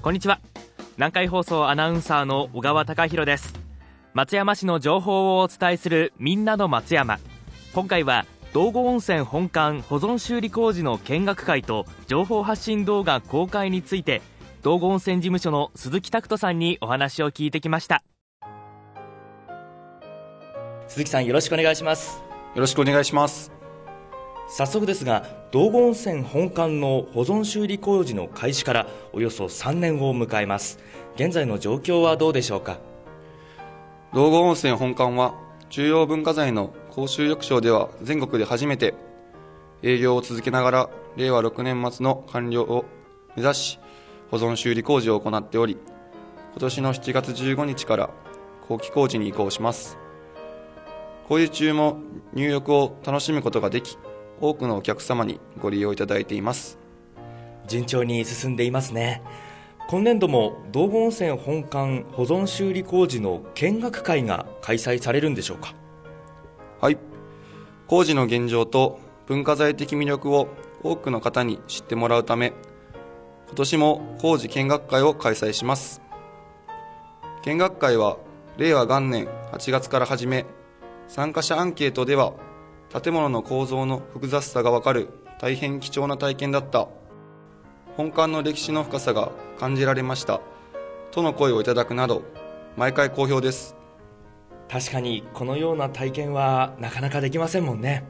こんにちは。南海放送アナウンサーの小川貴博です。松山市の情報をお伝えするみんなの松山。今回は道後温泉本館保存修理工事の見学会と情報発信動画公開について道後温泉事務所の鈴木拓人さんにお話を聞いてきました。鈴木さんよろしくお願いします。よろしくお願いします早速ですが道後温泉本館の保存修理工事の開始からおよそ3年を迎えます。現在の状況はどうでしょうか？道後温泉本館は重要文化財の公衆浴場では全国で初めて営業を続けながら令和6年末の完了を目指し保存修理工事を行っており今年の7月15日から後期工事に移行します。工事中も入浴を楽しむことができ多くのお客様にご利用いただいています。順調に進んでいますね。今年度も道後温泉本館保存修理工事の見学会が開催されるんでしょうか？はい。工事の現状と文化財的魅力を多くの方に知ってもらうため今年も工事見学会を開催します。見学会は令和元年8月から始め参加者アンケートでは建物の構造の複雑さがわかる大変貴重な体験だった。本館の歴史の深さが感じられました。との声をいただくなど毎回好評です。確かにこのような体験はなかなかできませんもんね。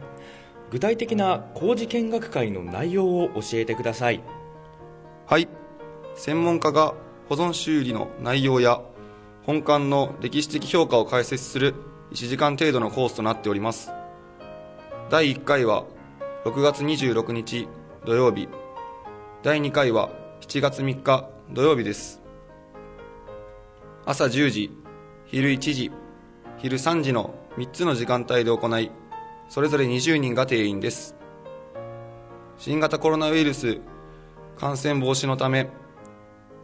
具体的な工事見学会の内容を教えてください。はい。専門家が保存修理の内容や本館の歴史的評価を解説する1時間程度のコースとなっております第1回は6月26日土曜日。第2回は7月3日土曜日です。朝10時昼1時昼3時の3つの時間帯で行いそれぞれ20人が定員です。新型コロナウイルス感染防止のため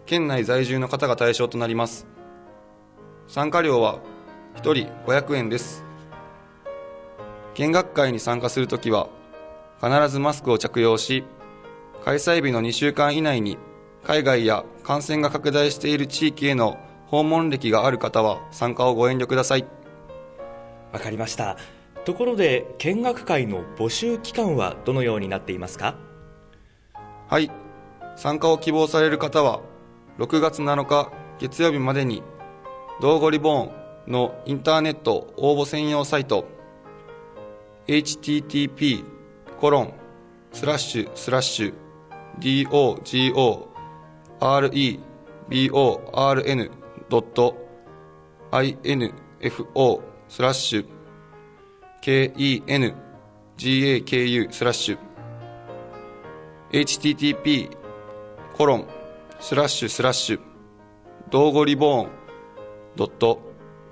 県内在住の方が対象となります。参加料は1人500円です。見学会に参加するときは必ずマスクを着用し開催日の2週間以内に海外や感染が拡大している地域への訪問歴がある方は参加をご遠慮ください。わかりました。ところで見学会の募集期間はどのようになっていますか？はい。参加を希望される方は6月7日月曜日までに道後リボーンのインターネット応募専用サイト http コロンスラッシュスラッシュ dogoreborn.info スラッシュ kengaku スラッシュ http コロンスラッシュスラッシュ道後リボーン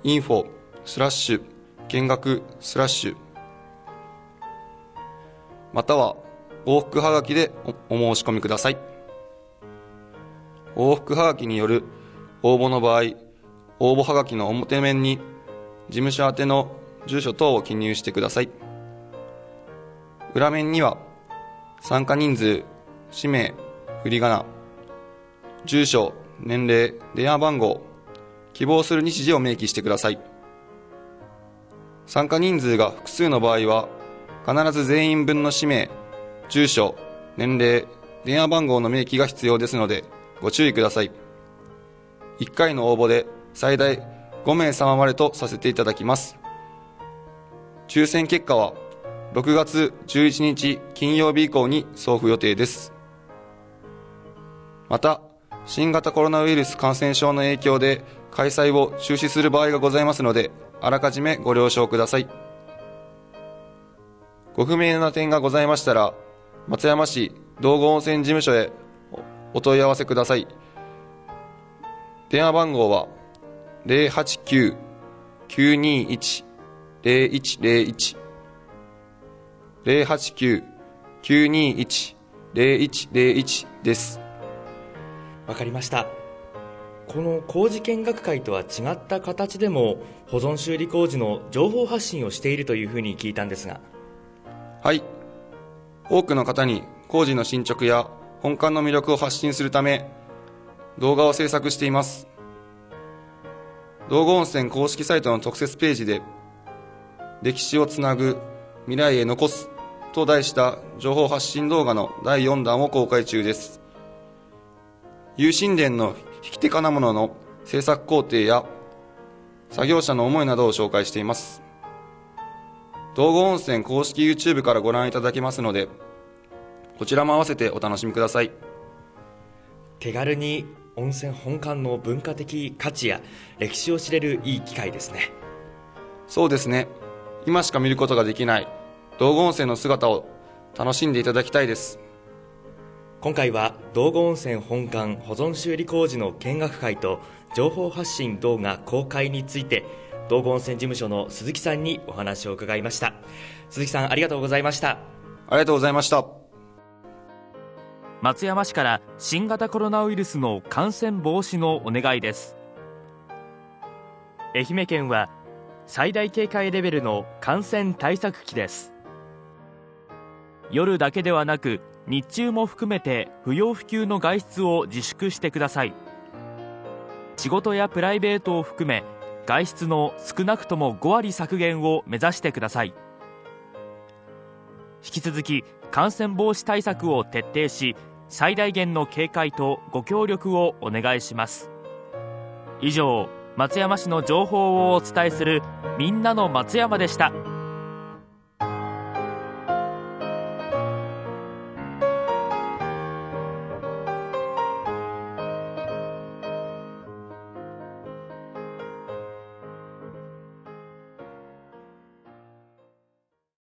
.info スラッシュ見学スラッシュまたは往復はがきでお申し込みください。往復はがきによる応募の場合応募はがきの表面に事務所宛ての住所等を記入してください。裏面には参加人数氏名振り仮名住所年齢電話番号希望する日時を明記してください。参加人数が複数の場合は必ず全員分の氏名住所年齢電話番号の明記が必要ですのでご注意ください。1回の応募で最大5名様までとさせていただきます。抽選結果は6月11日金曜日以降に送付予定です。また新型コロナウイルス感染症の影響で開催を中止する場合がございますのであらかじめご了承ください。ご不明な点がございましたら松山市道後温泉事務所へお問い合わせください。電話番号は089-921-0101 089-921-0101です。わかりました。この工事見学会とは違った形でも保存修理工事の情報発信をしているというふうに聞いたんですがはい。多くの方に工事の進捗や本館の魅力を発信するため動画を制作しています。道後温泉公式サイトの特設ページで歴史をつなぐ未来へ残すと題した情報発信動画の第4弾を公開中です。有神殿の引き手金物の制作工程や作業者の思いなどを紹介しています。道後温泉公式 YouTube からご覧いただけますのでこちらも合わせてお楽しみください。手軽に温泉本館の文化的価値や歴史を知れるいい機会ですね。そうですね。今しか見ることができない道後温泉の姿を楽しんでいただきたいです。今回は道後温泉本館保存修理工事の見学会と情報発信動画公開について道後温泉事務所の鈴木さんにお話を伺いました。鈴木さんありがとうございました。ありがとうございました。松山市から新型コロナウイルスの感染防止のお願いです。愛媛県は最大警戒レベルの感染対策期です。夜だけではなく日中も含めて不要不急の外出を自粛してください。仕事やプライベートを含め外出の少なくとも5割削減を目指してください引き続き感染防止対策を徹底し最大限の警戒とご協力をお願いします以上松山市の情報をお伝えするみんなの松山でした。